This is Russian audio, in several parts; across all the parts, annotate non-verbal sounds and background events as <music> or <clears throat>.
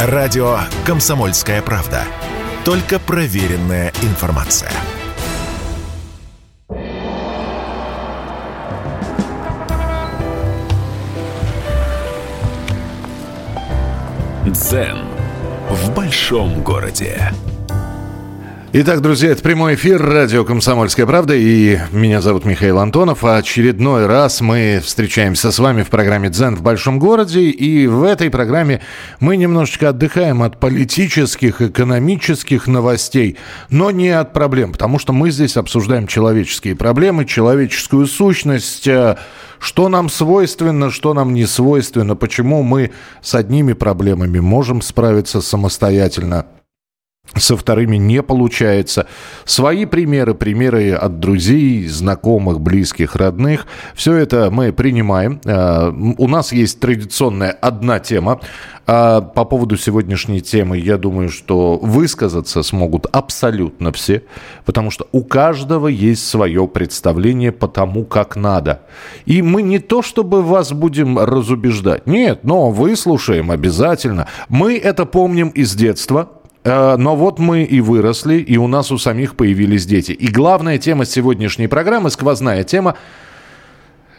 Радио «Комсомольская правда». Только проверенная информация. Дзен в большом городе. Итак, друзья, это прямой эфир радио «Комсомольская правда» и меня зовут Михаил Антонов. А очередной раз мы встречаемся с вами в программе «Дзен в большом городе» и в этой программе мы немножечко отдыхаем от политических, экономических новостей, но не от проблем, потому что мы здесь обсуждаем человеческие проблемы, человеческую сущность, э, что нам свойственно, что нам не свойственно, почему мы с одними проблемами можем справиться самостоятельно, со вторыми не получается. Свои примеры, примеры от друзей, знакомых, близких, родных. Все это мы принимаем. А, у нас есть традиционная одна тема. А по поводу сегодняшней темы, я думаю, что высказаться смогут абсолютно все, потому что у каждого есть свое представление по тому, как надо. И мы не то чтобы вас будем разубеждать, нет, но выслушаем обязательно. Мы это помним из детства, Э, но вот мы и выросли, и у нас у самих появились дети. И главная тема сегодняшней программы, сквозная тема,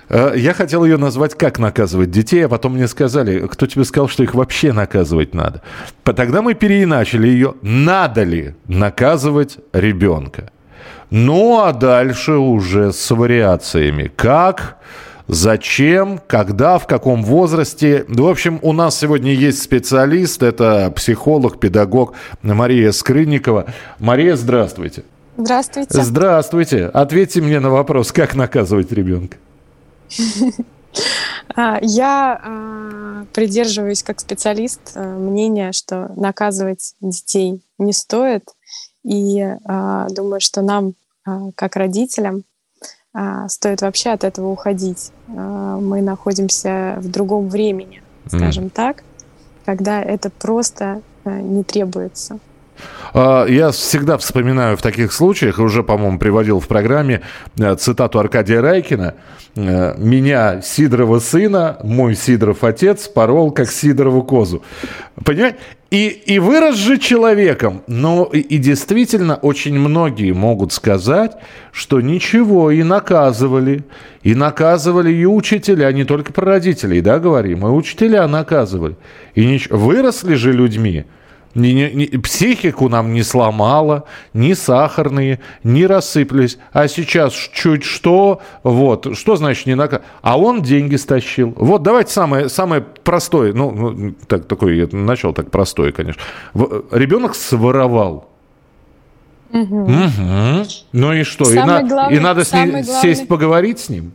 э, я хотел ее назвать «Как наказывать детей», а потом мне сказали, кто тебе сказал, что их вообще наказывать надо. Тогда мы переиначили ее «Надо ли наказывать ребенка?» Ну, а дальше уже с вариациями. Как Зачем, когда, в каком возрасте. В общем, у нас сегодня есть специалист, это психолог, педагог Мария Скрынникова. Мария, здравствуйте. Здравствуйте. Здравствуйте. Ответьте мне на вопрос, как наказывать ребенка. <laughs> А, я а, придерживаюсь как специалист а, мнения, что наказывать детей не стоит. И думаю, что нам, как родителям, а, стоит вообще от этого уходить. А, мы находимся в другом времени, скажем mm. так, когда это просто э, не требуется. А, я всегда вспоминаю в таких случаях, уже, по-моему, приводил в программе э, цитату Аркадия Райкина. Э, «Меня, Сидорова сына, мой Сидоров отец, порол, как Сидорову козу». Понимаете? И, и вырос же человеком. Но и, и действительно очень многие могут сказать, что ничего, и наказывали. И наказывали и учителя, не только про родителей, да, говорим, и учителя наказывали. И нич... выросли же людьми. Ни, ни, ни, психику нам не сломало, ни сахарные, не рассыпались. А сейчас чуть что, вот, что значит не наказ? А он деньги стащил. Вот давайте самое, самое простое, ну, ну так, такой, я начал так простое, конечно. Ребенок своровал. Угу. Угу. Ну и что? и, на, главный, и надо с ней, главный... сесть поговорить с ним?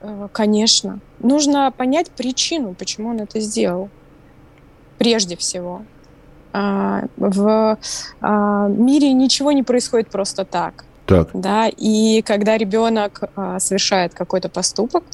Э, конечно. Нужно понять причину, почему он это сделал. Прежде всего. А, в а, мире ничего не происходит просто так. Так. Да, и когда ребенок а, совершает какой-то поступок,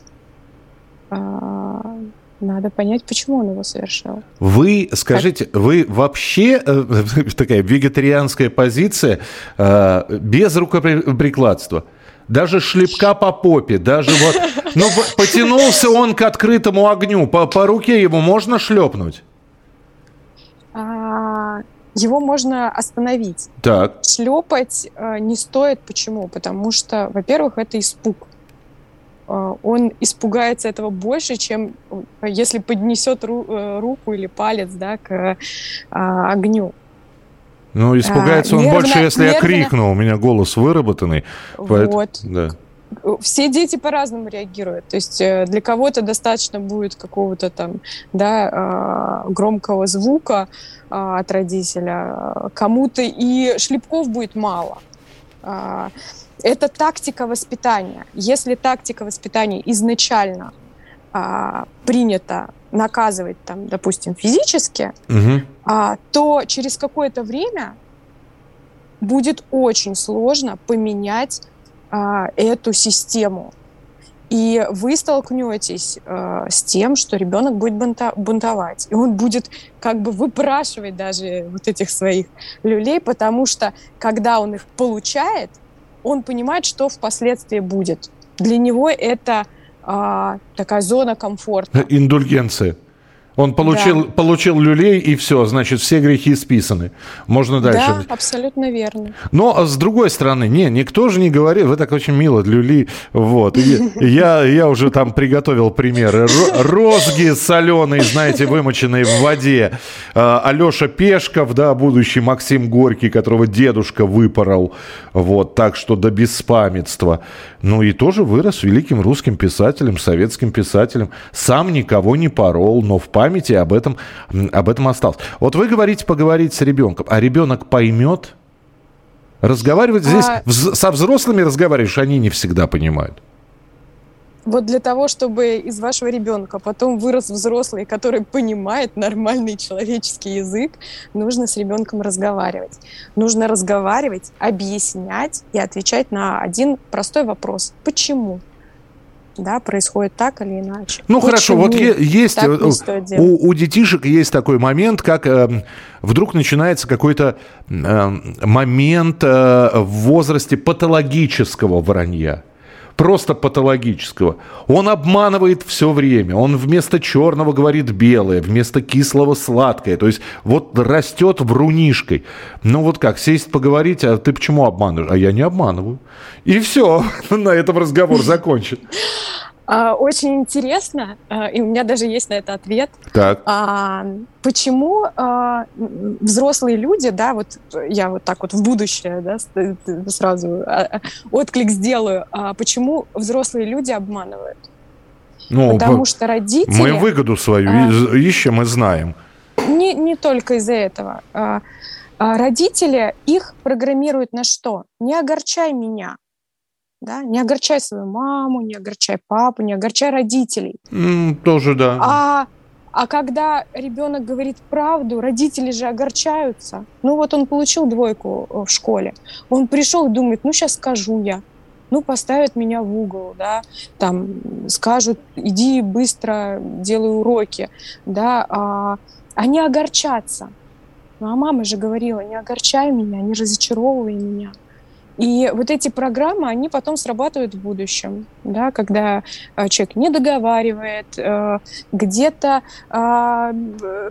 надо понять, почему он его совершил. Вы скажите, как... вы вообще э, <laughs> такая вегетарианская позиция э, без рукоприкладства? Даже шлепка по попе, даже вот... Ну, <laughs> потянулся он к открытому огню, по, по руке ему можно шлепнуть? А, его можно остановить. Так. Шлепать э, не стоит. Почему? Потому что, во-первых, это испуг. Э, он испугается этого больше, чем э, если поднесет ру, руку или палец да, к огню. Ну, испугается а, он нервно, больше, если нервно... я крикну. У меня голос выработанный. Вот. Поэтому, да все дети по-разному реагируют. То есть э, для кого-то достаточно будет какого-то там, да, а, громкого звука а, от родителя, кому-то и шлепков будет мало. А, это тактика воспитания. Если тактика воспитания изначально принято наказывать, там, допустим, физически, угу. то через какое-то время будет очень сложно поменять а, эту систему. И вы столкнетесь э, с тем, что ребенок будет бунта- бунтовать. И он будет как бы выпрашивать даже вот этих своих люлей, потому что когда он их получает, он понимает, что впоследствии будет. Для него это э, такая зона комфорта. Индульгенция. Он получил, да. получил люлей, и все, значит, все грехи списаны. Можно дальше. Да, абсолютно верно. Но с другой стороны, не, никто же не говорит, вы так очень мило, люли, вот. я, я уже там приготовил примеры. Розги соленые, знаете, вымоченные в воде. А, Алеша Пешков, да, будущий Максим Горький, которого дедушка выпорол, вот, так что до беспамятства. Ну и тоже вырос великим русским писателем, советским писателем. Сам никого не порол, но в памяти об этом, об этом остался. Вот вы говорите поговорить с ребенком, а ребенок поймет? Разговаривать здесь, а... со взрослыми разговариваешь, они не всегда понимают. Вот для того, чтобы из вашего ребенка потом вырос взрослый, который понимает нормальный человеческий язык, нужно с ребенком разговаривать. Нужно разговаривать, объяснять и отвечать на один простой вопрос. Почему? да, происходит так или иначе. Ну Почему хорошо, вот есть э, у, у детишек есть такой момент, как э, вдруг начинается какой-то э, момент э, в возрасте патологического вранья просто патологического. Он обманывает все время. Он вместо черного говорит белое, вместо кислого сладкое. То есть вот растет врунишкой. Ну вот как, сесть поговорить, а ты почему обманываешь? А я не обманываю. И все, <laughs> на этом разговор закончен. А, очень интересно, а, и у меня даже есть на это ответ. Так. А, почему взрослые люди, да, вот я вот так вот в будущее, да, сразу отклик сделаю, почему взрослые люди обманывают? Ну, Потому что родители... Мы выгоду свою ищем и знаем. Не, не только из-за этого. Родители их программируют на что? Не огорчай меня да? Не огорчай свою маму, не огорчай папу, не огорчай родителей. Mm, тоже да. А, а когда ребенок говорит правду, родители же огорчаются. Ну вот он получил двойку э, в школе, он пришел и думает, ну сейчас скажу я, ну, поставят меня в угол, да, там, скажут, иди быстро, делай уроки, да, а, они огорчатся. Ну, а мама же говорила, не огорчай меня, не разочаровывай меня. И вот эти программы, они потом срабатывают в будущем, да, когда э, человек не договаривает, э, где-то э,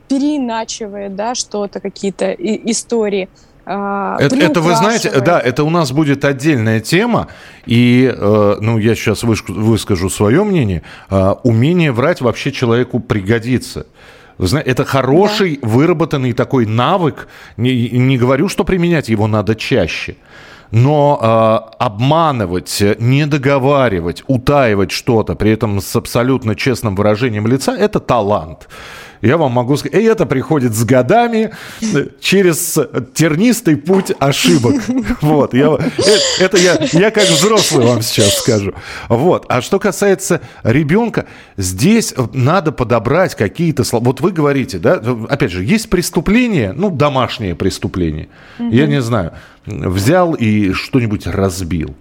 переиначивает да, что-то, какие-то истории. Это, это вы знаете, да, это у нас будет отдельная тема, и, э, ну, я сейчас выскажу свое мнение. Э, умение врать вообще человеку пригодится. Это хороший, да. выработанный такой навык. Не, не говорю, что применять его надо чаще. Но э, обманывать, не договаривать, утаивать что-то, при этом с абсолютно честным выражением лица, это талант. Я вам могу сказать, и это приходит с годами через тернистый путь ошибок. <laughs> Вот, я, э, это я, я как взрослый вам сейчас скажу. Вот, а что касается ребенка, здесь надо подобрать какие-то слова. Вот вы говорите, да, опять же, есть преступление, ну, домашнее преступление. Я не знаю, взял и что-нибудь разбил.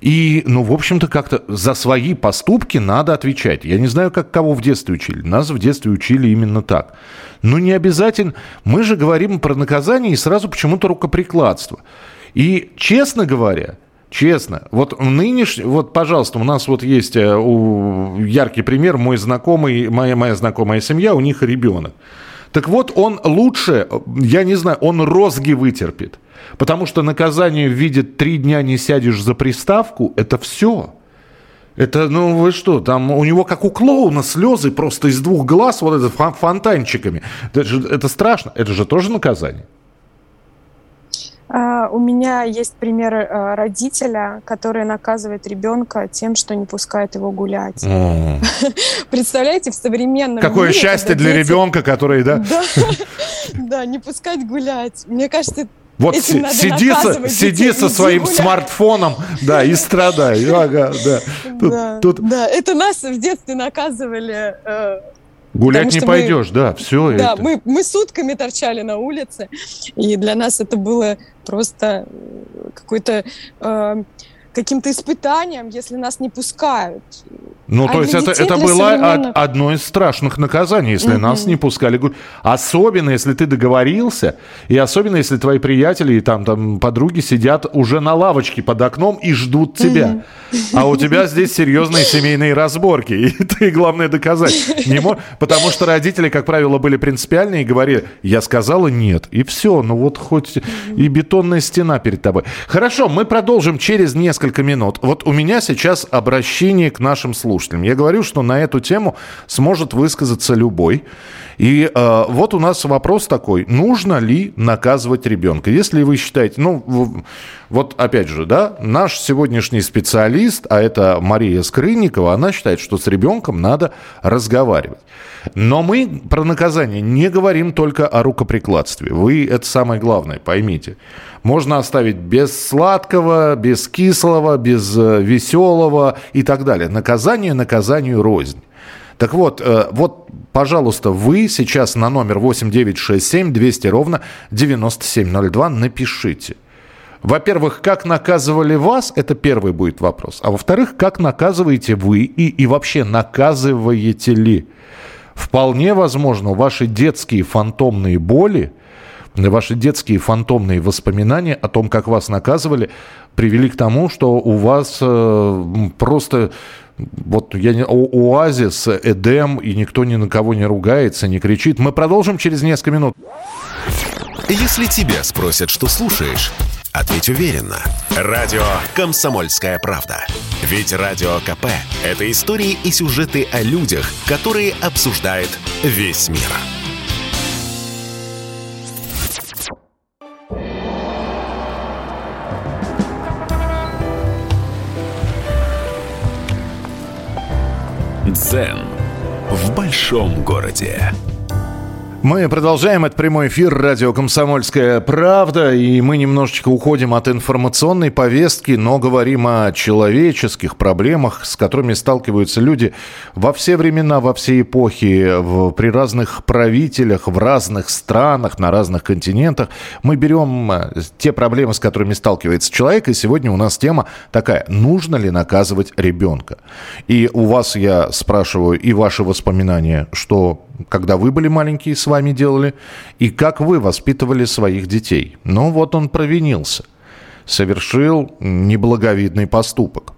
И, ну, в общем-то, как-то за свои поступки надо отвечать. Я не знаю, как кого в детстве учили. Нас в детстве учили именно так. Но не обязательно. Мы же говорим про наказание и сразу почему-то рукоприкладство. И, честно говоря, Честно. Вот нынешний, вот, пожалуйста, у нас вот есть э, у, яркий пример. Мой знакомый, моя, моя знакомая семья, у них ребенок. Так вот, он лучше, я не знаю, он розги вытерпит. Потому что наказание в виде три дня не сядешь за приставку, это все. Это, ну вы что, там у него как у клоуна слезы просто из двух глаз вот это фонтанчиками. Это, же, это страшно, это же тоже наказание. Uh, у меня есть пример uh, родителя, который наказывает ребенка тем, что не пускает его гулять. Mm. <laughs> Представляете, в современном Какое мире, счастье для дети... ребенка, который, да? <laughs> <laughs> Да, не пускать гулять. Мне кажется, вот сиди, со, сиди со своим гулять. смартфоном, да, и страдай. Ага, да. Тут, да, тут... да, это нас в детстве наказывали. Э, Гулять не пойдешь, мы, да, все да, это. Мы, мы сутками торчали на улице, и для нас это было просто какой-то... Э, каким-то испытанием, если нас не пускают. Ну, а то есть это, это было современных... одно из страшных наказаний, если угу. нас не пускали. Особенно, если ты договорился, и особенно, если твои приятели и там, там подруги сидят уже на лавочке под окном и ждут тебя. Угу. А у тебя здесь серьезные семейные разборки. И <laughs> ты, главное, доказать не можешь. Потому что родители, как правило, были принципиальные и говорили, я сказала нет. И все, ну вот хоть и бетонная стена перед тобой. Хорошо, мы продолжим через несколько минут. Вот у меня сейчас обращение к нашим слушателям. Я говорю, что на эту тему сможет высказаться любой. И э, вот у нас вопрос такой, нужно ли наказывать ребенка? Если вы считаете, ну, вот опять же, да, наш сегодняшний специалист, а это Мария Скрынникова, она считает, что с ребенком надо разговаривать. Но мы про наказание не говорим только о рукоприкладстве. Вы это самое главное, поймите. Можно оставить без сладкого, без кислого, без э, веселого и так далее. Наказание наказанию рознь. Так вот, э, вот, пожалуйста, вы сейчас на номер 8967 200 ровно 9702 напишите. Во-первых, как наказывали вас, это первый будет вопрос. А во-вторых, как наказываете вы и, и вообще наказываете ли? Вполне возможно, ваши детские фантомные боли, ваши детские фантомные воспоминания о том, как вас наказывали, привели к тому, что у вас э, просто вот я не, оазис, Эдем, и никто ни на кого не ругается, не кричит. Мы продолжим через несколько минут. Если тебя спросят, что слушаешь, ответь уверенно. Радио «Комсомольская правда». Ведь Радио КП – это истории и сюжеты о людях, которые обсуждает весь мир. Дзен в большом городе. Мы продолжаем. этот прямой эфир радио «Комсомольская правда». И мы немножечко уходим от информационной повестки, но говорим о человеческих проблемах, с которыми сталкиваются люди во все времена, во все эпохи, в, при разных правителях, в разных странах, на разных континентах. Мы берем э, те проблемы, с которыми сталкивается человек. И сегодня у нас тема такая. Нужно ли наказывать ребенка? И у вас я спрашиваю и ваши воспоминания, что когда вы были маленькие, с вами делали, и как вы воспитывали своих детей. Ну вот он провинился, совершил неблаговидный поступок.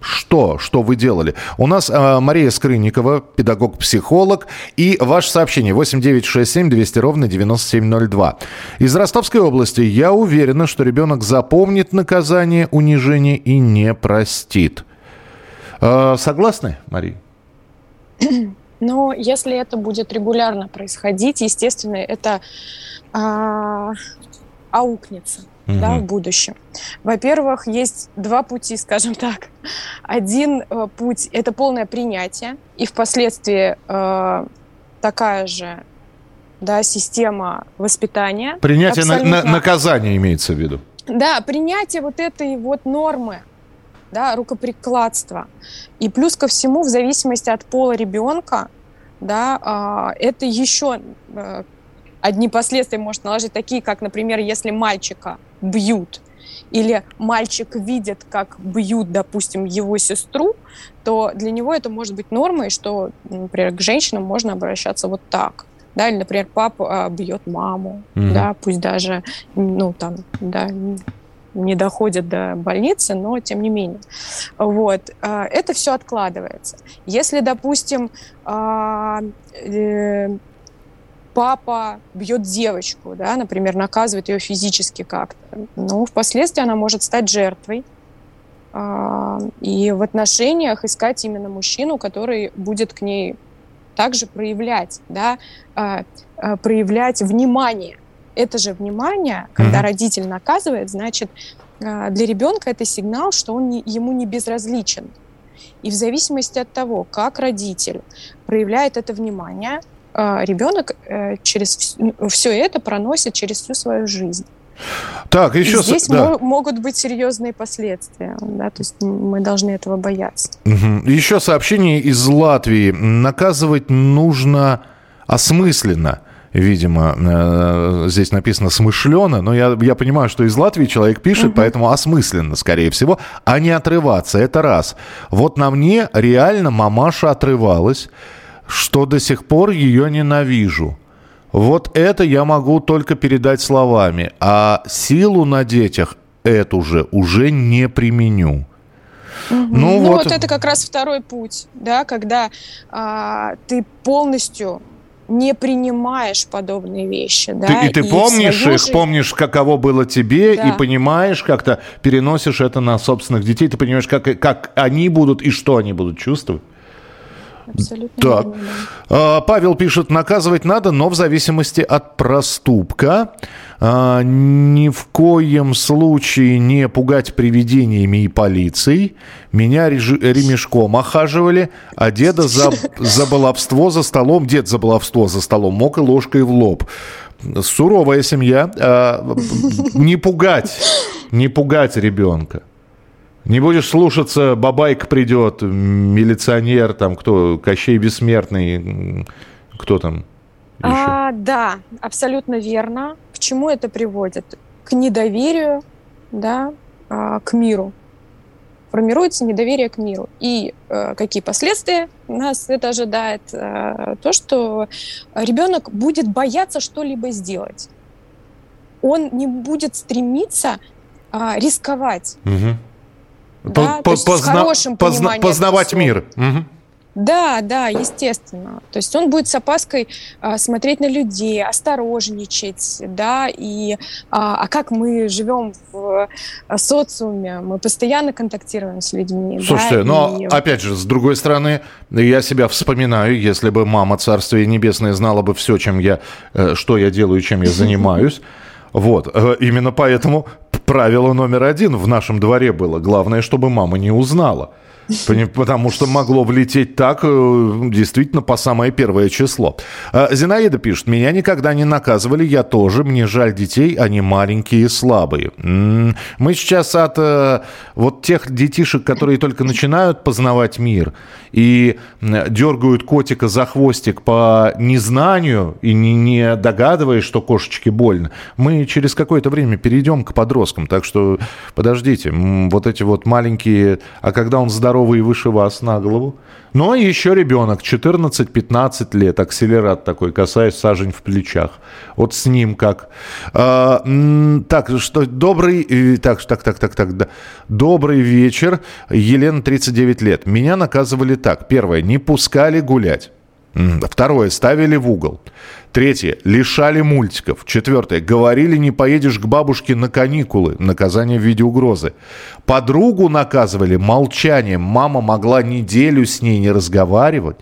Что? Что вы делали? У нас э, Мария Скрынникова, педагог-психолог, и ваше сообщение 8967 200 ровно 9702. Из Ростовской области. Я уверена, что ребенок запомнит наказание, унижение и не простит. Э, согласны, Мария? <clears throat> Но если это будет регулярно происходить, естественно, это а, аукнется угу. да, в будущем. Во-первых, есть два пути, скажем так. Один э, путь – это полное принятие, и впоследствии э, такая же да, система воспитания. Принятие абсолютно... на, наказания имеется в виду. Да, принятие вот этой вот нормы, да, рукоприкладства. И плюс ко всему, в зависимости от пола ребенка, да, а, это еще э, одни последствия может наложить, такие как, например, если мальчика бьют, или мальчик видит, как бьют, допустим, его сестру, то для него это может быть нормой, что, например, к женщинам можно обращаться вот так. Да, или, например, папа а, бьет маму, mm-hmm. да, пусть даже, ну, там, да, не доходит до больницы, но тем не менее. Вот. А, это все откладывается. Если, допустим, а, э, папа бьет девочку, да, например, наказывает ее физически как-то, ну, впоследствии она может стать жертвой. А, и в отношениях искать именно мужчину, который будет к ней также проявлять, да, проявлять внимание это же внимание, когда mm-hmm. родитель наказывает, значит, а, для ребенка это сигнал, что он не, ему не безразличен. И в зависимости от того, как родитель проявляет это внимание, а, ребенок э, через все это проносит через всю свою жизнь. Так, еще... И здесь да. могут быть серьезные последствия, да, то есть мы должны этого бояться. Угу. Еще сообщение из Латвии. Наказывать нужно осмысленно видимо, э, здесь написано смышленно, но я, я понимаю, что из Латвии человек пишет, угу. поэтому осмысленно, скорее всего, а не отрываться. Это раз. Вот на мне реально мамаша отрывалась, что до сих пор ее ненавижу. Вот это я могу только передать словами, а силу на детях эту же уже не применю. Угу. Ну, ну вот... вот это как раз второй путь, да, когда а, ты полностью не принимаешь подобные вещи, да. Ты, и ты и помнишь их, жизнь... помнишь, каково было тебе, да. и понимаешь, как-то переносишь это на собственных детей, ты понимаешь, как, как они будут и что они будут чувствовать. Абсолютно. Так. Верно, да. Павел пишет, наказывать надо, но в зависимости от проступка. А, ни в коем случае не пугать привидениями и полицией. Меня ремешком охаживали, а деда за, за баловство за столом, дед за баловство за столом мог и ложкой в лоб. Суровая семья. А, не пугать, не пугать ребенка. Не будешь слушаться, бабайка придет, милиционер, там кто, Кощей Бессмертный, кто там еще? А, да, абсолютно верно. К чему это приводит? К недоверию, да, а, к миру. Формируется недоверие к миру. И э, какие последствия нас это ожидает? Э, то, что ребенок будет бояться что-либо сделать. Он не будет стремиться э, рисковать. Угу да, по, позна, позна, познавать мир. Угу. Да, да, естественно. То есть он будет с опаской а, смотреть на людей, осторожничать, да, и а, а как мы живем в а, социуме, мы постоянно контактируем с людьми. Слушайте, да, но и... опять же, с другой стороны, я себя вспоминаю, если бы мама Царствие Небесное знала бы все, чем я, э, что я делаю, чем я <laughs> занимаюсь, вот, э, именно поэтому правило номер один в нашем дворе было. Главное, чтобы мама не узнала. Потому что могло влететь так, э, действительно, по самое первое число. А, Зинаида пишет, меня никогда не наказывали, я тоже, мне жаль детей, они маленькие и слабые. Мы сейчас от э, вот тех детишек, которые только начинают познавать мир и дергают котика за хвостик по незнанию и не догадываясь, что кошечке больно, мы через какое-то время перейдем к подросткам. Так что подождите, вот эти вот маленькие, а когда он здоров здоровый выше вас на голову. Но еще ребенок, 14-15 лет, акселерат такой, касаясь сажень в плечах. Вот с ним как. А, так, что добрый, э, так, так, так, так, так, да. Добрый вечер, Елена, 39 лет. Меня наказывали так. Первое, не пускали гулять. Второе, ставили в угол. Третье, лишали мультиков. Четвертое, говорили, не поедешь к бабушке на каникулы. Наказание в виде угрозы. Подругу наказывали молчанием. Мама могла неделю с ней не разговаривать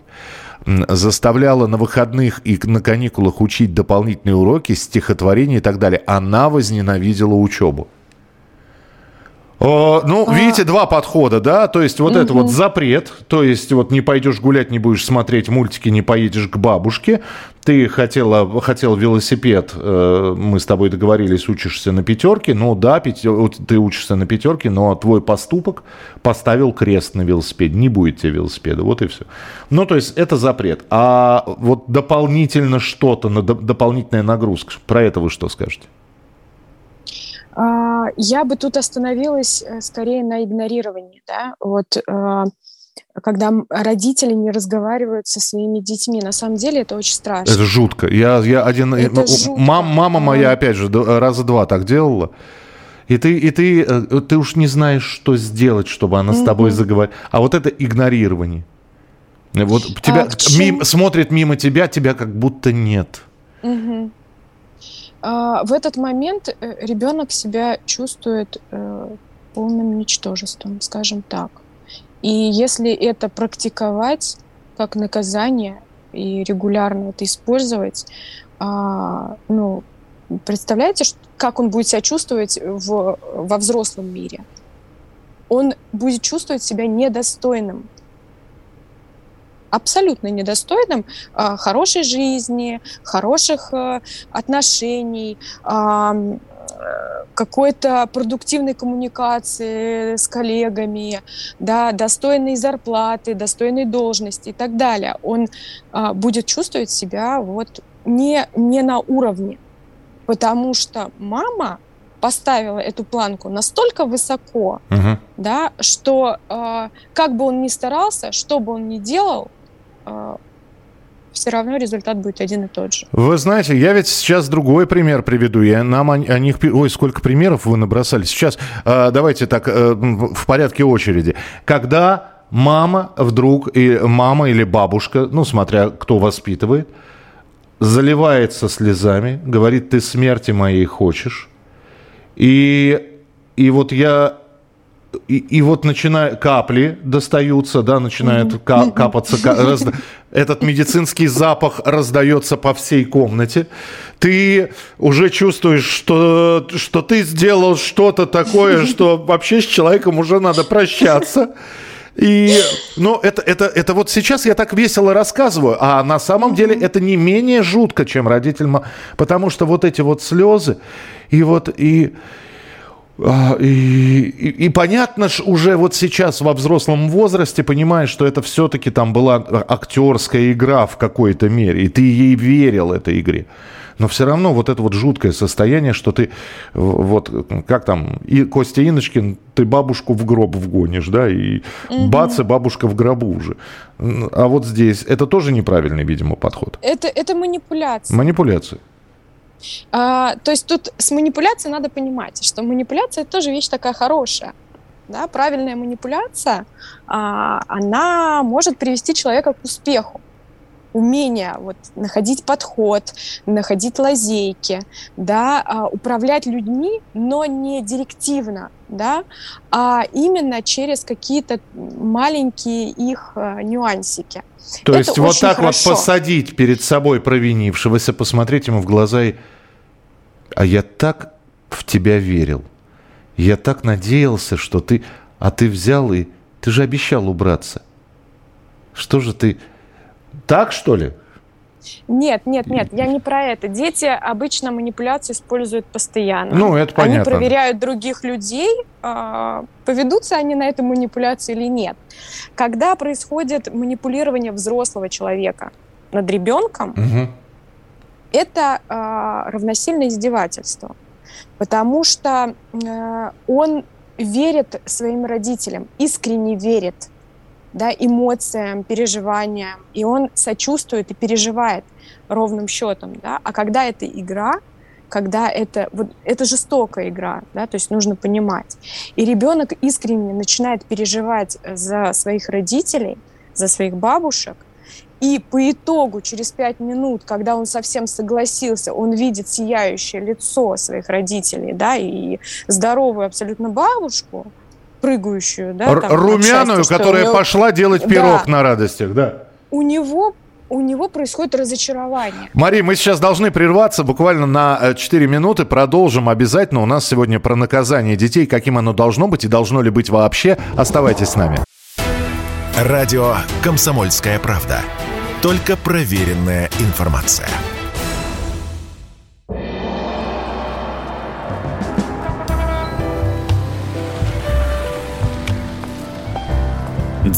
заставляла на выходных и на каникулах учить дополнительные уроки, стихотворения и так далее. Она возненавидела учебу. О, ну, а... видите, два подхода, да, то есть вот угу. это вот запрет, то есть вот не пойдешь гулять, не будешь смотреть мультики, не поедешь к бабушке, ты хотела, хотел велосипед, э, мы с тобой договорились, учишься на пятерке, ну да, ты учишься на пятерке, но твой поступок поставил крест на велосипеде, не будет тебе велосипеда, вот и все. Ну, то есть это запрет. А вот дополнительно что-то, дополнительная нагрузка, про это вы что скажете? А, я бы тут остановилась э, скорее на игнорировании, да, вот э, когда родители не разговаривают со своими детьми. На самом деле это очень страшно. Это жутко. Я, я один... Это ну, жутко. Мам, мама моя, опять же, раза два так делала. И ты, и ты, э, ты уж не знаешь, что сделать, чтобы она с тобой заговорила. А вот это игнорирование. Вот тебя а, мим, смотрит мимо тебя, тебя как будто нет. Угу. А, в этот момент э, ребенок себя чувствует э, полным ничтожеством, скажем так. И если это практиковать как наказание и регулярно это использовать, а, ну, представляете, как он будет себя чувствовать в, во взрослом мире? Он будет чувствовать себя недостойным абсолютно недостойным хорошей жизни, хороших э, отношений, какой-то продуктивной коммуникации с коллегами, да, достойной зарплаты, достойной должности и так далее. Он а, будет чувствовать себя вот не, не на уровне, потому что мама поставила эту планку настолько высоко, угу. да, что э, как бы он ни старался, что бы он ни делал, э, все равно результат будет один и тот же. Вы знаете, я ведь сейчас другой пример приведу. Я нам о, о них... Ой, сколько примеров вы набросали. Сейчас э, давайте так э, в порядке очереди. Когда мама вдруг, и мама или бабушка, ну, смотря кто воспитывает, заливается слезами, говорит, ты смерти моей хочешь, и, и вот я и, и вот начинают капли достаются, да, начинают ка- капаться, ка- раз, этот медицинский запах раздается по всей комнате. Ты уже чувствуешь, что, что ты сделал что-то такое, что вообще с человеком уже надо прощаться. И, ну, это, это, это вот сейчас я так весело рассказываю, а на самом деле это не менее жутко, чем родитель, потому что вот эти вот слезы, и вот, и, и, и, и понятно ж уже вот сейчас во взрослом возрасте понимаешь, что это все-таки там была актерская игра в какой-то мере, и ты ей верил этой игре. Но все равно вот это вот жуткое состояние, что ты вот как там и Костя Иночкин, ты бабушку в гроб вгонишь, да, и угу. бац, и бабушка в гробу уже. А вот здесь это тоже неправильный, видимо, подход. Это, это манипуляция. Манипуляция. А, то есть тут с манипуляцией надо понимать, что манипуляция это тоже вещь такая хорошая. Да? Правильная манипуляция, а, она может привести человека к успеху. Умение вот, находить подход, находить лазейки, да, а, управлять людьми, но не директивно, да, а именно через какие-то маленькие их а, нюансики. То это есть вот так хорошо. вот посадить перед собой провинившегося, посмотреть ему в глаза и... А я так в тебя верил. Я так надеялся, что ты... А ты взял и... Ты же обещал убраться. Что же ты... Так, что ли? Нет, нет, нет, я не про это. Дети обычно манипуляции используют постоянно. Ну, это понятно. Они проверяют других людей, а, поведутся они на эту манипуляцию или нет. Когда происходит манипулирование взрослого человека над ребенком, угу. это э, равносильно издевательству. Потому что э, он верит своим родителям, искренне верит да, эмоциям, переживаниям, и он сочувствует и переживает ровным счетом, да, а когда это игра, когда это, вот, это жестокая игра, да, то есть нужно понимать. И ребенок искренне начинает переживать за своих родителей, за своих бабушек, и по итогу, через пять минут, когда он совсем согласился, он видит сияющее лицо своих родителей, да, и здоровую абсолютно бабушку, прыгающую, да, там, румяную, счастья, которая него... пошла делать пирог да. на радостях, да. У него у него происходит разочарование. Мария, мы сейчас должны прерваться буквально на 4 э, минуты. Продолжим обязательно. У нас сегодня про наказание детей, каким оно должно быть и должно ли быть вообще. Оставайтесь с нами. Радио «Комсомольская правда». Только проверенная информация.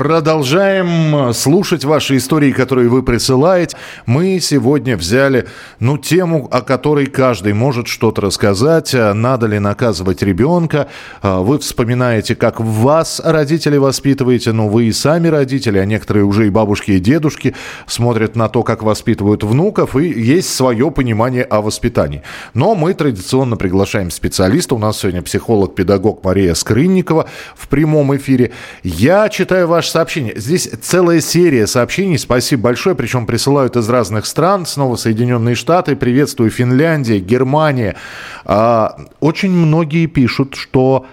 Продолжаем слушать ваши истории, которые вы присылаете. Мы сегодня взяли, ну, тему, о которой каждый может что-то рассказать. Надо ли наказывать ребенка? А, вы вспоминаете, как вас родители воспитываете, но вы и сами родители, а некоторые уже и бабушки, и дедушки смотрят на то, как воспитывают внуков, и есть свое понимание о воспитании. Но мы традиционно приглашаем специалиста. У нас сегодня психолог-педагог Мария Скрынникова в прямом эфире. Я читаю ваш ваше сообщение. Здесь целая серия сообщений. Спасибо большое. Причем присылают из разных стран. Снова Соединенные Штаты. Приветствую Финляндия, Германия. А, очень многие пишут, что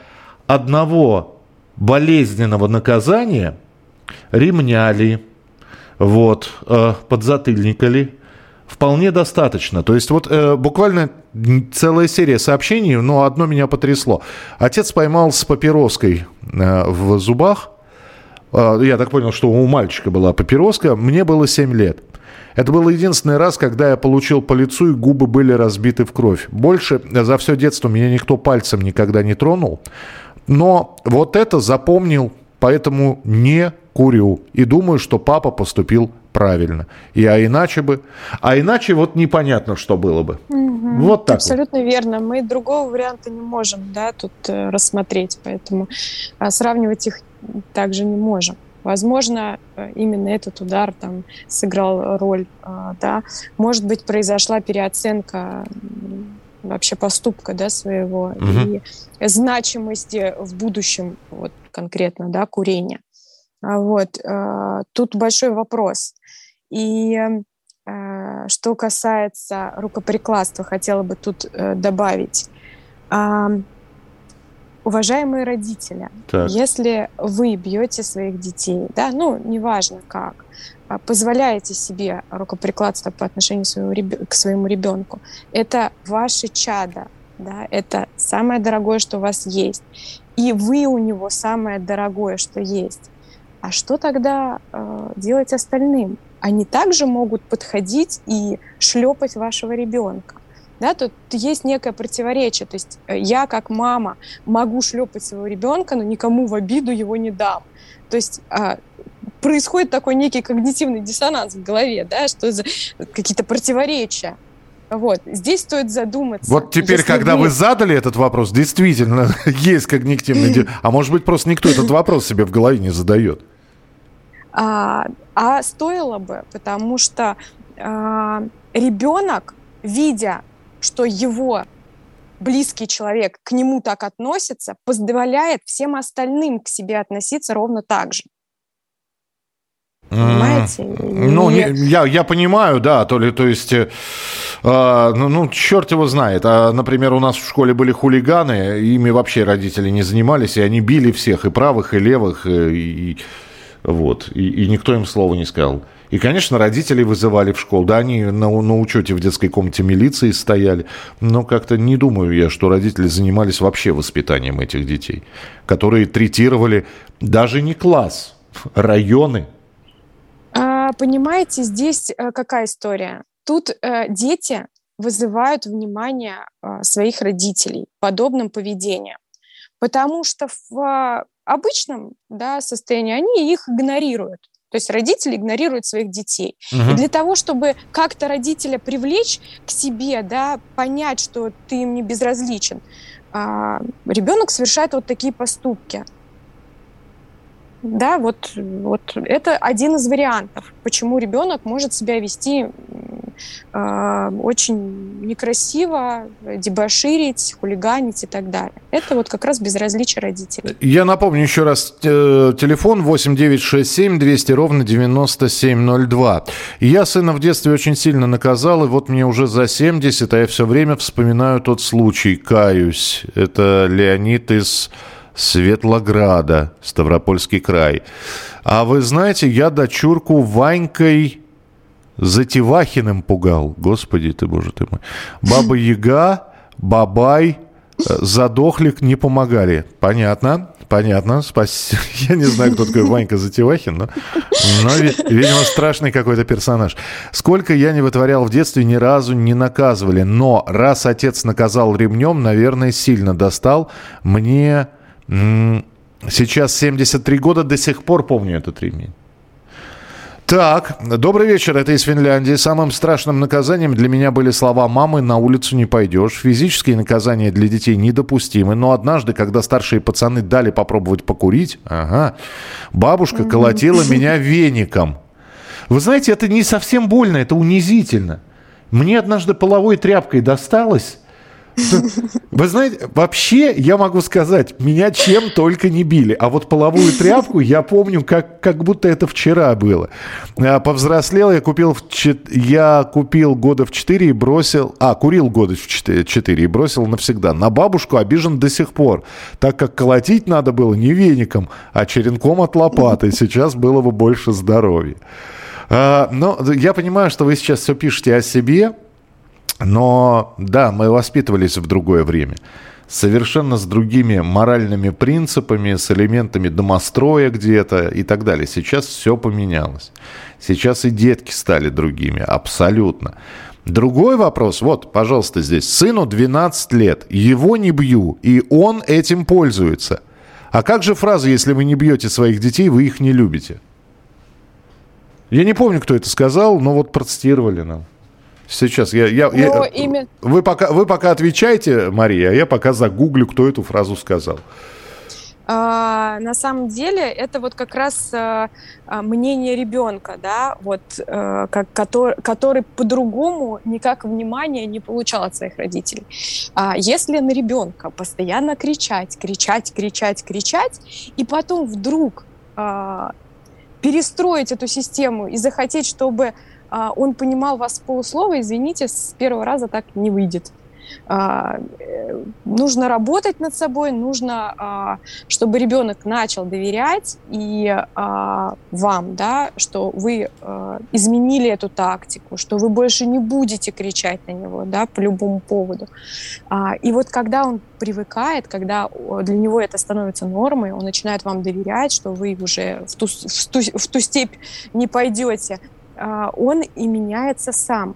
одного болезненного наказания ремня ли, вот, э, подзатыльника ли, вполне достаточно. То есть вот э, буквально целая серия сообщений, но одно меня потрясло. Отец поймал с папироской э, в зубах, я так понял, что у мальчика была папироска, мне было 7 лет. Это был единственный раз, когда я получил по лицу и губы были разбиты в кровь. Больше за все детство меня никто пальцем никогда не тронул. Но вот это запомнил, поэтому не курю. И думаю, что папа поступил правильно. И а иначе бы... А иначе вот непонятно, что было бы. Угу. Вот так. Абсолютно вот. верно. Мы другого варианта не можем да, тут э, рассмотреть, поэтому а, сравнивать их также не можем. Возможно, э, именно этот удар там сыграл роль, э, да. Может быть, произошла переоценка вообще поступка, да, своего угу. и значимости в будущем, вот конкретно, да, курения. А вот э, тут большой вопрос. И что касается рукоприкладства, хотела бы тут добавить. Уважаемые родители, так. если вы бьете своих детей, да, ну, неважно как, а, позволяете себе рукоприкладство по отношению своего, к своему ребенку, это ваше чадо, да, это самое дорогое, что у вас есть. И вы у него самое дорогое, что есть. А что тогда э, делать остальным? Они также могут подходить и шлепать вашего ребенка да, тут есть некое противоречие. То есть э, я как мама могу шлепать своего ребенка, но никому в обиду его не дам. То есть а, происходит такой некий когнитивный диссонанс в голове, да, что за какие-то противоречия. Вот. Здесь стоит задуматься. Вот теперь, когда вы... вы задали этот вопрос, действительно <laughs> есть когнитивный... А может быть, просто никто этот вопрос себе в голове не задает? А, а стоило бы, потому что а, ребенок, видя что его близкий человек к нему так относится, позволяет всем остальным к себе относиться ровно так же. Понимаете? Ну, не, я, я понимаю, да, то ли, то есть, э, э, ну, ну, черт его знает. А, например, у нас в школе были хулиганы, ими вообще родители не занимались, и они били всех, и правых, и левых, э, и, и вот, и, и никто им слова не сказал. И, конечно, родителей вызывали в школу. Да, они на, на учете в детской комнате милиции стояли. Но как-то не думаю я, что родители занимались вообще воспитанием этих детей, которые третировали даже не класс, районы. А, понимаете, здесь э, какая история? Тут э, дети вызывают внимание э, своих родителей подобным поведением. Потому что в э, обычном да, состоянии они их игнорируют. То есть родители игнорируют своих детей. Угу. И для того, чтобы как-то родителя привлечь к себе, да, понять, что ты им не безразличен, а, ребенок совершает вот такие поступки. Да, вот, вот это один из вариантов, почему ребенок может себя вести э, очень некрасиво, дебоширить, хулиганить и так далее. Это вот как раз безразличие родителей. Я напомню еще раз, э, телефон 8967 200 ровно 9702. Я сына в детстве очень сильно наказал, и вот мне уже за 70, а я все время вспоминаю тот случай, каюсь. Это Леонид из Светлограда, Ставропольский край. А вы знаете, я дочурку Ванькой Затевахиным пугал. Господи ты, боже ты мой. Баба Яга, Бабай, э, Задохлик не помогали. Понятно, понятно. Спасибо. <laughs> Я не знаю, кто такой Ванька Затевахин, но, но видимо, страшный какой-то персонаж. Сколько я не вытворял в детстве, ни разу не наказывали. Но раз отец наказал ремнем, наверное, сильно достал. Мне Сейчас 73 года, до сих пор помню этот ремень. Так, добрый вечер, это из Финляндии. Самым страшным наказанием для меня были слова «мамы, на улицу не пойдешь». Физические наказания для детей недопустимы, но однажды, когда старшие пацаны дали попробовать покурить, ага, бабушка колотила <laughs> меня веником. Вы знаете, это не совсем больно, это унизительно. Мне однажды половой тряпкой досталось, вы знаете, вообще я могу сказать, меня чем только не били. А вот половую тряпку я помню, как, как будто это вчера было. А, повзрослел, я купил, в, я купил года в 4 и бросил... А, курил года в 4, 4 и бросил навсегда. На бабушку обижен до сих пор, так как колотить надо было не веником, а черенком от лопаты. Сейчас было бы больше здоровья. А, но я понимаю, что вы сейчас все пишете о себе, но да, мы воспитывались в другое время. совершенно с другими моральными принципами, с элементами домостроя где-то и так далее. Сейчас все поменялось. Сейчас и детки стали другими, абсолютно. Другой вопрос, вот, пожалуйста, здесь. Сыну 12 лет, его не бью, и он этим пользуется. А как же фраза «если вы не бьете своих детей, вы их не любите»? Я не помню, кто это сказал, но вот процитировали нам. Сейчас я... я, я имя... вы, пока, вы пока отвечайте, Мария, а я пока загуглю, кто эту фразу сказал. А, на самом деле это вот как раз а, а мнение ребенка, да, вот, а, как, который, который по-другому никак внимания не получал от своих родителей. А если на ребенка постоянно кричать, кричать, кричать, кричать, и потом вдруг а, перестроить эту систему и захотеть, чтобы он понимал вас полуслова, извините, с первого раза так не выйдет. А, э, нужно работать над собой, нужно, а, чтобы ребенок начал доверять и вам, да, что вы изменили эту тактику, что вы больше не будете кричать на него, да, по любому поводу. И вот когда он привыкает, когда для него это становится нормой, он начинает вам доверять, что вы уже в ту, в ту, в ту степь не пойдете, а, он и меняется сам.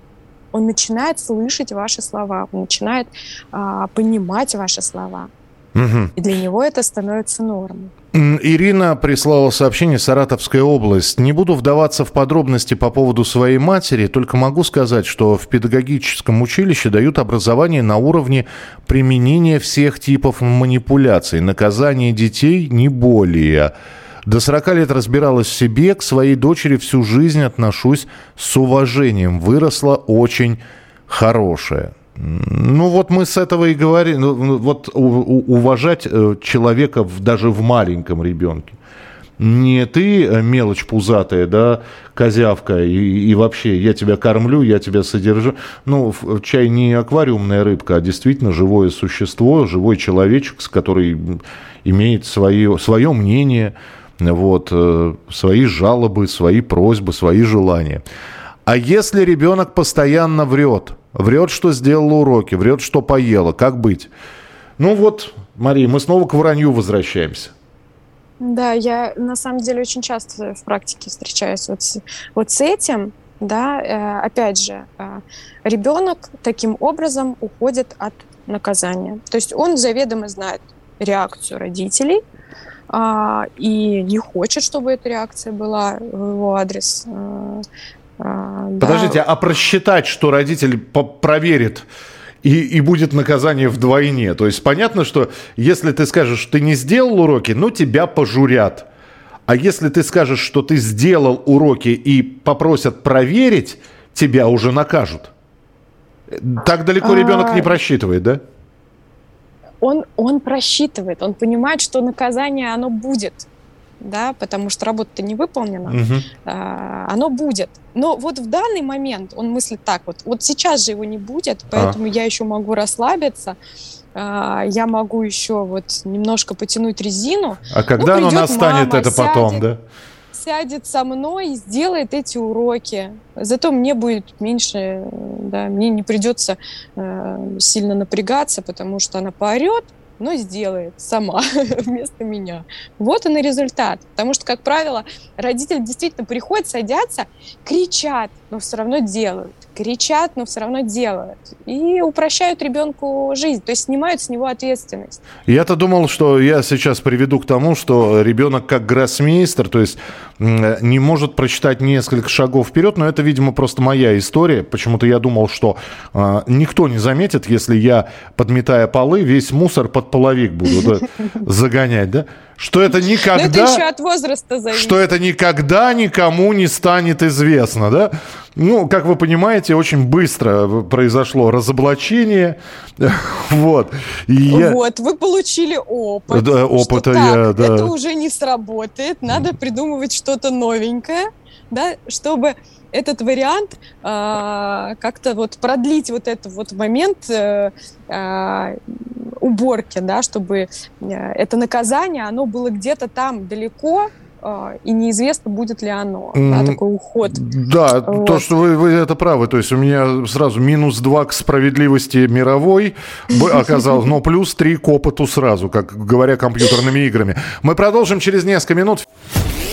Он начинает слышать ваши слова, он начинает а, понимать ваши слова. Угу. И для него это становится нормой. Ирина прислала сообщение «Саратовская область». Не буду вдаваться в подробности по поводу своей матери, только могу сказать, что в педагогическом училище дают образование на уровне применения всех типов манипуляций, наказания детей не более. До 40 лет разбиралась в себе, к своей дочери всю жизнь отношусь с уважением. Выросла очень хорошая. Ну вот мы с этого и говорим. Ну, ну, вот уважать э, человека даже в маленьком ребенке. Не ты э, мелочь пузатая, да, козявка, и, и вообще я тебя кормлю, я тебя содержу. Ну, чай не аквариумная рыбка, а действительно живое существо, живой человечек, который имеет свое, свое мнение, вот, э, свои жалобы, свои просьбы, свои желания. А если ребенок постоянно врет, врет, что сделал уроки, врет, что поела, как быть? Ну вот, Мария, мы снова к вранью возвращаемся. Да, я на самом деле очень часто в практике встречаюсь вот с, вот с этим, да, э, опять же, э, ребенок таким образом уходит от наказания. То есть он заведомо знает реакцию родителей, а, и не хочет, чтобы эта реакция была в его адрес. А, а, Подождите, да. а просчитать, что родитель проверит и, и будет наказание вдвойне. То есть понятно, что если ты скажешь, что ты не сделал уроки, ну тебя пожурят. А если ты скажешь, что ты сделал уроки и попросят проверить, тебя уже накажут. Так далеко ребенок не просчитывает, да? Он, он просчитывает, он понимает, что наказание, оно будет, да, потому что работа-то не выполнена, угу. а, оно будет. Но вот в данный момент он мыслит так вот, вот сейчас же его не будет, поэтому а. я еще могу расслабиться, а, я могу еще вот немножко потянуть резину. А когда ну, оно настанет, мама, это потом, сядет, да? Сядет со мной и сделает эти уроки. Зато мне будет меньше, да, мне не придется э, сильно напрягаться, потому что она поорет, но сделает сама <laughs> вместо меня. Вот он и результат. Потому что, как правило, родители действительно приходят, садятся, кричат, но все равно делают кричат, но все равно делают. И упрощают ребенку жизнь, то есть снимают с него ответственность. Я-то думал, что я сейчас приведу к тому, что ребенок как гроссмейстер, то есть не может прочитать несколько шагов вперед, но это, видимо, просто моя история. Почему-то я думал, что э, никто не заметит, если я, подметая полы, весь мусор под половик буду <laughs> загонять, да? Что это никогда... Но это еще от возраста зависит. Что это никогда никому не станет известно, да? Ну, как вы понимаете, очень быстро произошло разоблачение. <laughs> Вот. И я... Вот, вы получили опыт. Да, опыта так, я, да. Это уже не сработает, надо придумывать что-то новенькое, да, чтобы этот вариант э, как-то вот продлить вот этот вот момент э, э, уборки, да, чтобы э, это наказание, оно было где-то там далеко, а, и неизвестно, будет ли оно, да, такой уход. Да, вот. то, что вы, вы это правы, то есть у меня сразу минус два к справедливости мировой <laughs> оказалось, но плюс три к опыту сразу, как говоря компьютерными играми. Мы продолжим через несколько минут.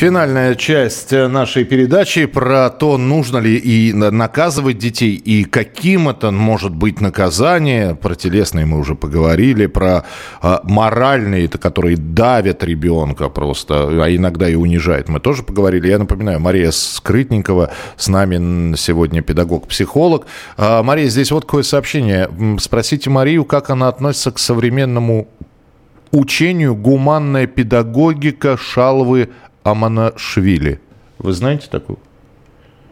Финальная часть нашей передачи про то, нужно ли и наказывать детей, и каким это может быть наказание. Про телесные мы уже поговорили, про э, моральные, которые давят ребенка просто, а иногда и унижают. Мы тоже поговорили. Я напоминаю, Мария Скрытникова с нами сегодня педагог-психолог. Э, Мария, здесь вот какое сообщение. Спросите Марию, как она относится к современному учению «Гуманная педагогика Шалвы Аманашвили. Вы знаете такую?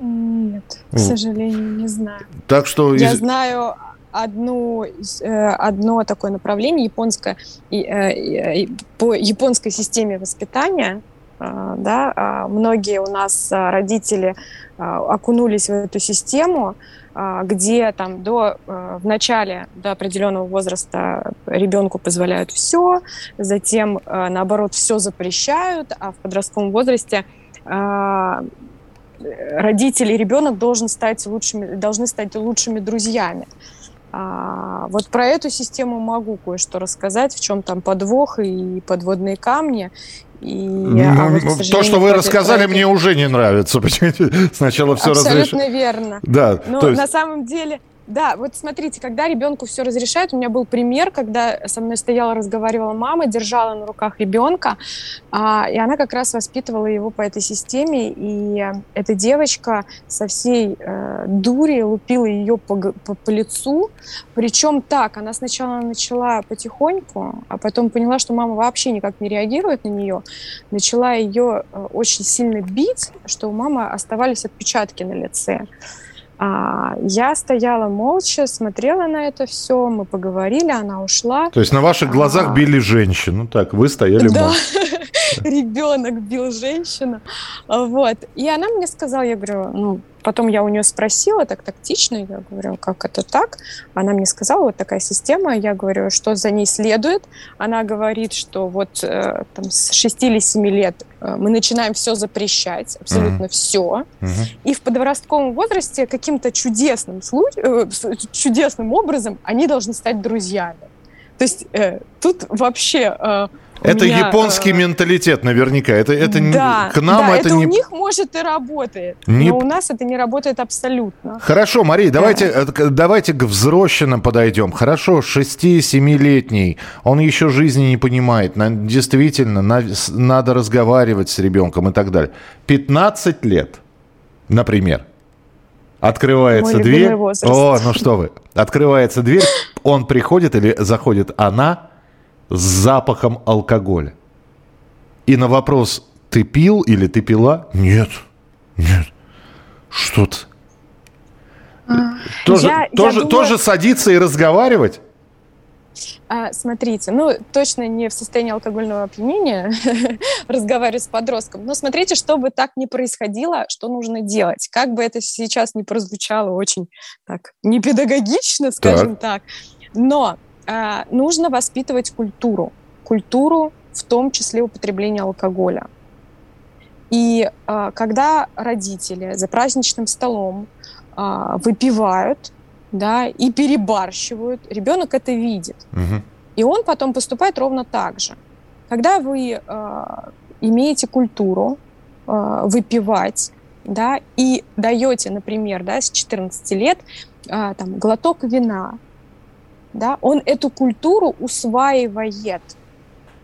Нет, к сожалению, не знаю. Так что... Я знаю одну, э, одно такое направление японское, э, по японской системе воспитания, э, да, а многие у нас родители окунулись в эту систему, где там до, э, в начале до определенного возраста ребенку позволяют все, затем, э, наоборот, все запрещают, а в подростковом возрасте а, родители и ребенок должен стать лучшими, должны стать лучшими друзьями. А, вот про эту систему могу кое-что рассказать, в чем там подвох и подводные камни. И, ну, а вот, ну, то, что вы рассказали, мне уже не нравится. <laughs> Сначала все разрешено. Абсолютно верно. Да, Но есть... на самом деле да, вот смотрите, когда ребенку все разрешают, у меня был пример, когда со мной стояла, разговаривала мама, держала на руках ребенка, а, и она как раз воспитывала его по этой системе, и эта девочка со всей э, дури лупила ее по, по, по лицу, причем так, она сначала начала потихоньку, а потом поняла, что мама вообще никак не реагирует на нее, начала ее э, очень сильно бить, что у мамы оставались отпечатки на лице. А, я стояла молча, смотрела на это все, мы поговорили, она ушла. То есть на ваших глазах а... били женщину, так, вы стояли да. молча. <laughs> Ребенок бил женщину, вот. И она мне сказала, я говорю, ну, Потом я у нее спросила так тактично, я говорю, как это так? Она мне сказала, вот такая система, я говорю, что за ней следует. Она говорит, что вот э, там, с 6 или 7 лет э, мы начинаем все запрещать, абсолютно uh-huh. все. Uh-huh. И в подростковом возрасте каким-то чудесным, случ... э, чудесным образом они должны стать друзьями. То есть э, тут вообще э, это меня, японский э... менталитет, наверняка. Это, это да, к нам да, это, это не... у них может и работает, не... но у нас это не работает абсолютно. Хорошо, Мария, давайте, да. давайте к взросленным подойдем. Хорошо, 6-7-летний, он еще жизни не понимает. Действительно, надо разговаривать с ребенком и так далее. 15 лет, например, Открывается Мой дверь. О, ну что вы. Открывается дверь, он приходит или заходит она с запахом алкоголя. И на вопрос, ты пил или ты пила? Нет, нет. Что-то. А, тоже, я, тоже, я думаю... тоже садиться и разговаривать? А, смотрите, ну, точно не в состоянии алкогольного опьянения <laughs> разговаривать с подростком, но смотрите, чтобы так не происходило, что нужно делать. Как бы это сейчас не прозвучало очень так непедагогично, скажем так, так но нужно воспитывать культуру. Культуру, в том числе употребления алкоголя. И а, когда родители за праздничным столом а, выпивают, да, и перебарщивают, ребенок это видит. Угу. И он потом поступает ровно так же. Когда вы имеете культуру выпивать, да, и даете, например, да, с 14 лет там, глоток вина, да, он эту культуру усваивает,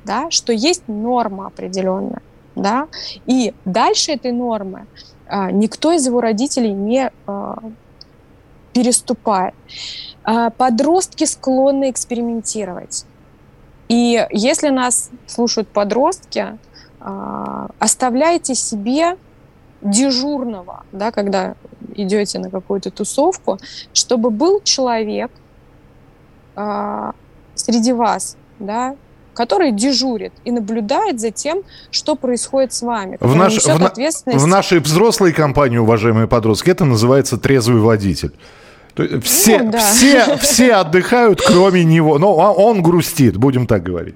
да, что есть норма определенная, да, и дальше этой нормы а, никто из его родителей не а, переступает. А, подростки склонны экспериментировать. И если нас слушают подростки, а, оставляйте себе дежурного, да, когда идете на какую-то тусовку, чтобы был человек а, среди вас, да, который дежурит и наблюдает за тем, что происходит с вами. В, наш, в, ответственность... в нашей взрослой компании, уважаемые подростки, это называется трезвый водитель. Все, ну, да. все, все отдыхают, кроме него. Но он грустит, будем так говорить.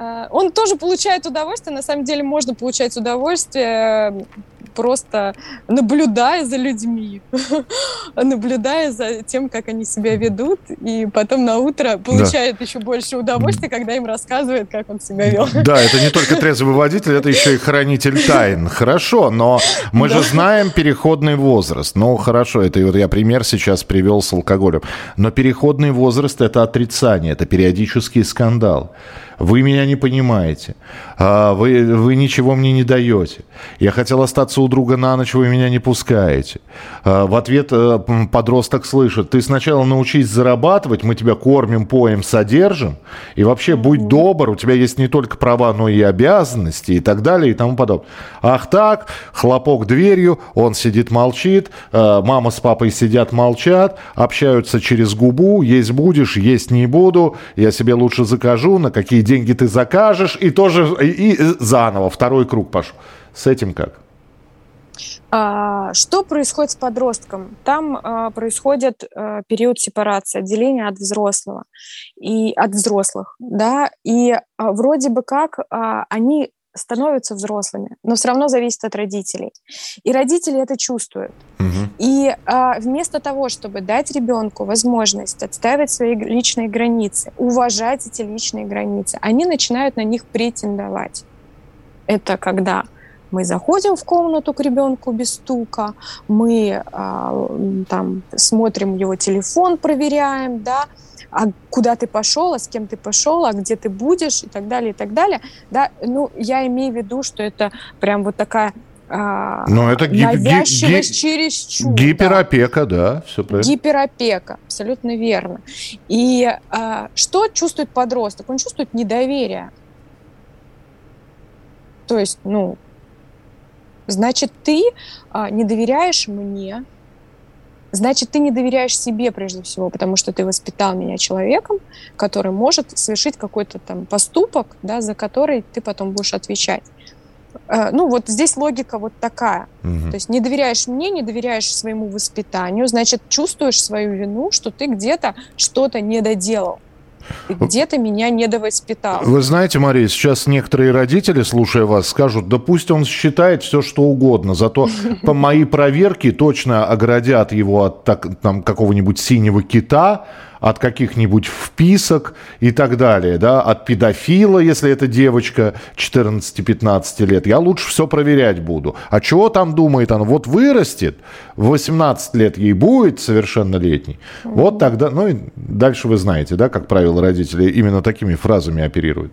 А, он тоже получает удовольствие. На самом деле можно получать удовольствие просто наблюдая за людьми, <laughs> наблюдая за тем, как они себя ведут, и потом на утро получает да. еще больше удовольствия, когда им рассказывает, как он себя вел. <laughs> Да, это не только трезвый водитель, это еще и хранитель тайн. Хорошо, но мы да. же знаем переходный возраст. Ну, хорошо, это вот я пример сейчас привел с алкоголем. Но переходный возраст – это отрицание, это периодический скандал вы меня не понимаете, а, вы, вы ничего мне не даете, я хотел остаться у друга на ночь, вы меня не пускаете. А, в ответ э, подросток слышит, ты сначала научись зарабатывать, мы тебя кормим, поем, содержим, и вообще будь добр, у тебя есть не только права, но и обязанности, и так далее, и тому подобное. Ах так, хлопок дверью, он сидит, молчит, э, мама с папой сидят, молчат, общаются через губу, есть будешь, есть не буду, я себе лучше закажу, на какие деньги ты закажешь, и тоже и, и заново второй круг пошел. С этим как? А, что происходит с подростком? Там а, происходит а, период сепарации, отделения от взрослого и от взрослых, да, и вроде бы как они становятся взрослыми, но все равно зависит от родителей. И родители это чувствуют. Угу. И а, вместо того, чтобы дать ребенку возможность отстаивать свои личные границы, уважать эти личные границы, они начинают на них претендовать. Это когда мы заходим в комнату к ребенку без стука, мы а, там смотрим его телефон, проверяем, да, а куда ты пошел, а с кем ты пошел, а где ты будешь и так далее, и так далее. Да, ну, я имею в виду, что это прям вот такая а, Но это ги- навязчивость ги- через чудо. Гиперопека, да, да все правильно. Гиперопека, абсолютно верно. И а, что чувствует подросток? Он чувствует недоверие. То есть, ну, значит, ты а, не доверяешь мне, значит, ты не доверяешь себе прежде всего, потому что ты воспитал меня человеком, который может совершить какой-то там поступок, да, за который ты потом будешь отвечать. Э, ну, вот здесь логика вот такая. Угу. То есть не доверяешь мне, не доверяешь своему воспитанию, значит, чувствуешь свою вину, что ты где-то что-то не доделал где-то меня недовоспитал. Вы знаете, Мария, сейчас некоторые родители, слушая вас, скажут, да пусть он считает все, что угодно, зато <laughs> по моей проверке точно оградят его от так, там, какого-нибудь синего кита, от каких-нибудь вписок и так далее, да, от педофила, если это девочка 14-15 лет, я лучше все проверять буду. А чего там думает она? Вот вырастет, 18 лет ей будет совершеннолетний, вот тогда, ну и дальше вы знаете, да, как правило, родители именно такими фразами оперируют.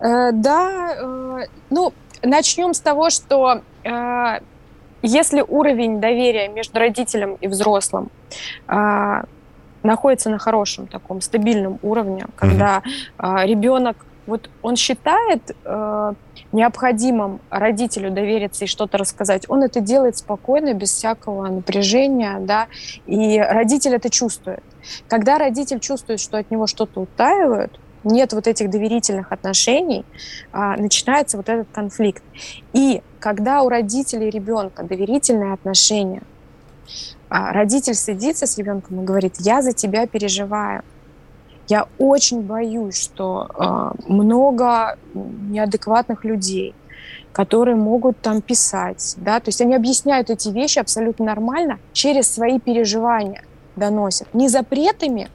Э, да, э, ну, начнем с того, что э, если уровень доверия между родителем и взрослым э, находится на хорошем таком стабильном уровне, когда mm-hmm. э, ребенок вот он считает э, необходимым родителю довериться и что-то рассказать, он это делает спокойно, без всякого напряжения, да, и родитель это чувствует. Когда родитель чувствует, что от него что-то утаивают, нет вот этих доверительных отношений, а, начинается вот этот конфликт. И когда у родителей ребенка доверительные отношения, а родитель садится с ребенком и говорит, я за тебя переживаю. Я очень боюсь, что э, много неадекватных людей, которые могут там писать, да, то есть они объясняют эти вещи абсолютно нормально через свои переживания доносят. Не запретами,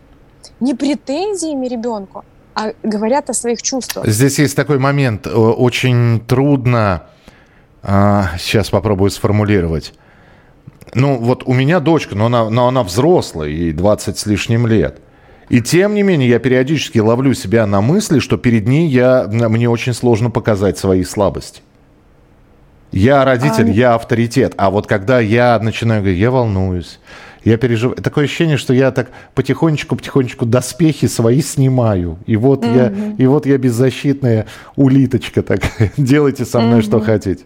не претензиями ребенку, а говорят о своих чувствах. Здесь есть такой момент, очень трудно, а, сейчас попробую сформулировать ну, вот у меня дочка, но она, но она взрослая, ей 20 с лишним лет. И тем не менее, я периодически ловлю себя на мысли, что перед ней я, мне очень сложно показать свои слабости. Я родитель, а... я авторитет. А вот когда я начинаю говорить, я волнуюсь, я переживаю. Такое ощущение, что я так потихонечку-потихонечку доспехи свои снимаю. И вот, mm-hmm. я, и вот я беззащитная улиточка такая. <laughs> Делайте со мной mm-hmm. что хотите.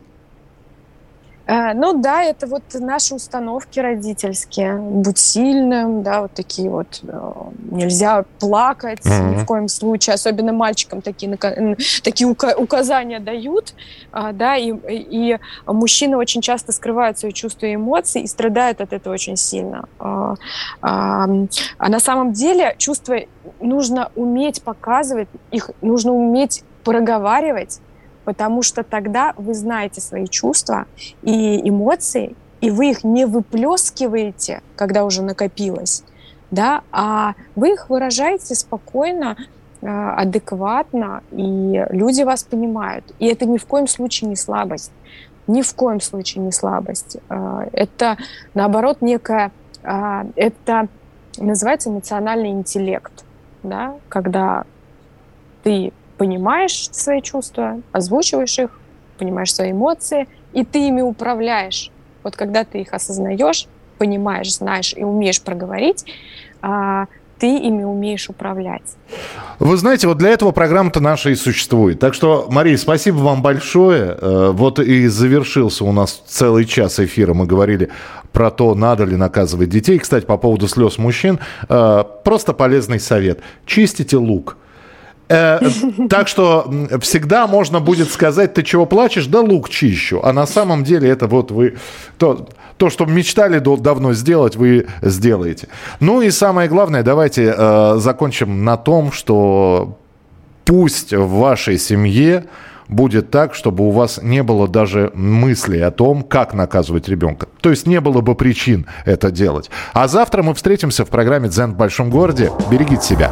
Э, ну да, это вот наши установки родительские. Будь сильным, да, вот такие вот. Э, нельзя плакать mm-hmm. ни в коем случае. Особенно мальчикам такие, такие указания дают. А, да, и, и мужчины очень часто скрывают свои чувства и эмоции и страдают от этого очень сильно. А, а, а на самом деле чувства нужно уметь показывать, их нужно уметь проговаривать, потому что тогда вы знаете свои чувства и эмоции, и вы их не выплескиваете, когда уже накопилось, да, а вы их выражаете спокойно, э, адекватно, и люди вас понимают. И это ни в коем случае не слабость. Ни в коем случае не слабость. Э, это, наоборот, некая... Э, это называется эмоциональный интеллект, да, когда ты понимаешь свои чувства, озвучиваешь их, понимаешь свои эмоции, и ты ими управляешь. Вот когда ты их осознаешь, понимаешь, знаешь и умеешь проговорить, а, ты ими умеешь управлять. Вы знаете, вот для этого программа-то наша и существует. Так что, Мария, спасибо вам большое. Э, вот и завершился у нас целый час эфира. Мы говорили про то, надо ли наказывать детей. Кстати, по поводу слез мужчин. Э, просто полезный совет. Чистите лук. Э, так что всегда можно будет сказать, ты чего плачешь, да лук чищу. А на самом деле это вот вы... То, то, что мечтали давно сделать, вы сделаете. Ну и самое главное, давайте э, закончим на том, что пусть в вашей семье будет так, чтобы у вас не было даже мысли о том, как наказывать ребенка. То есть не было бы причин это делать. А завтра мы встретимся в программе «Дзен в большом городе». Берегите себя.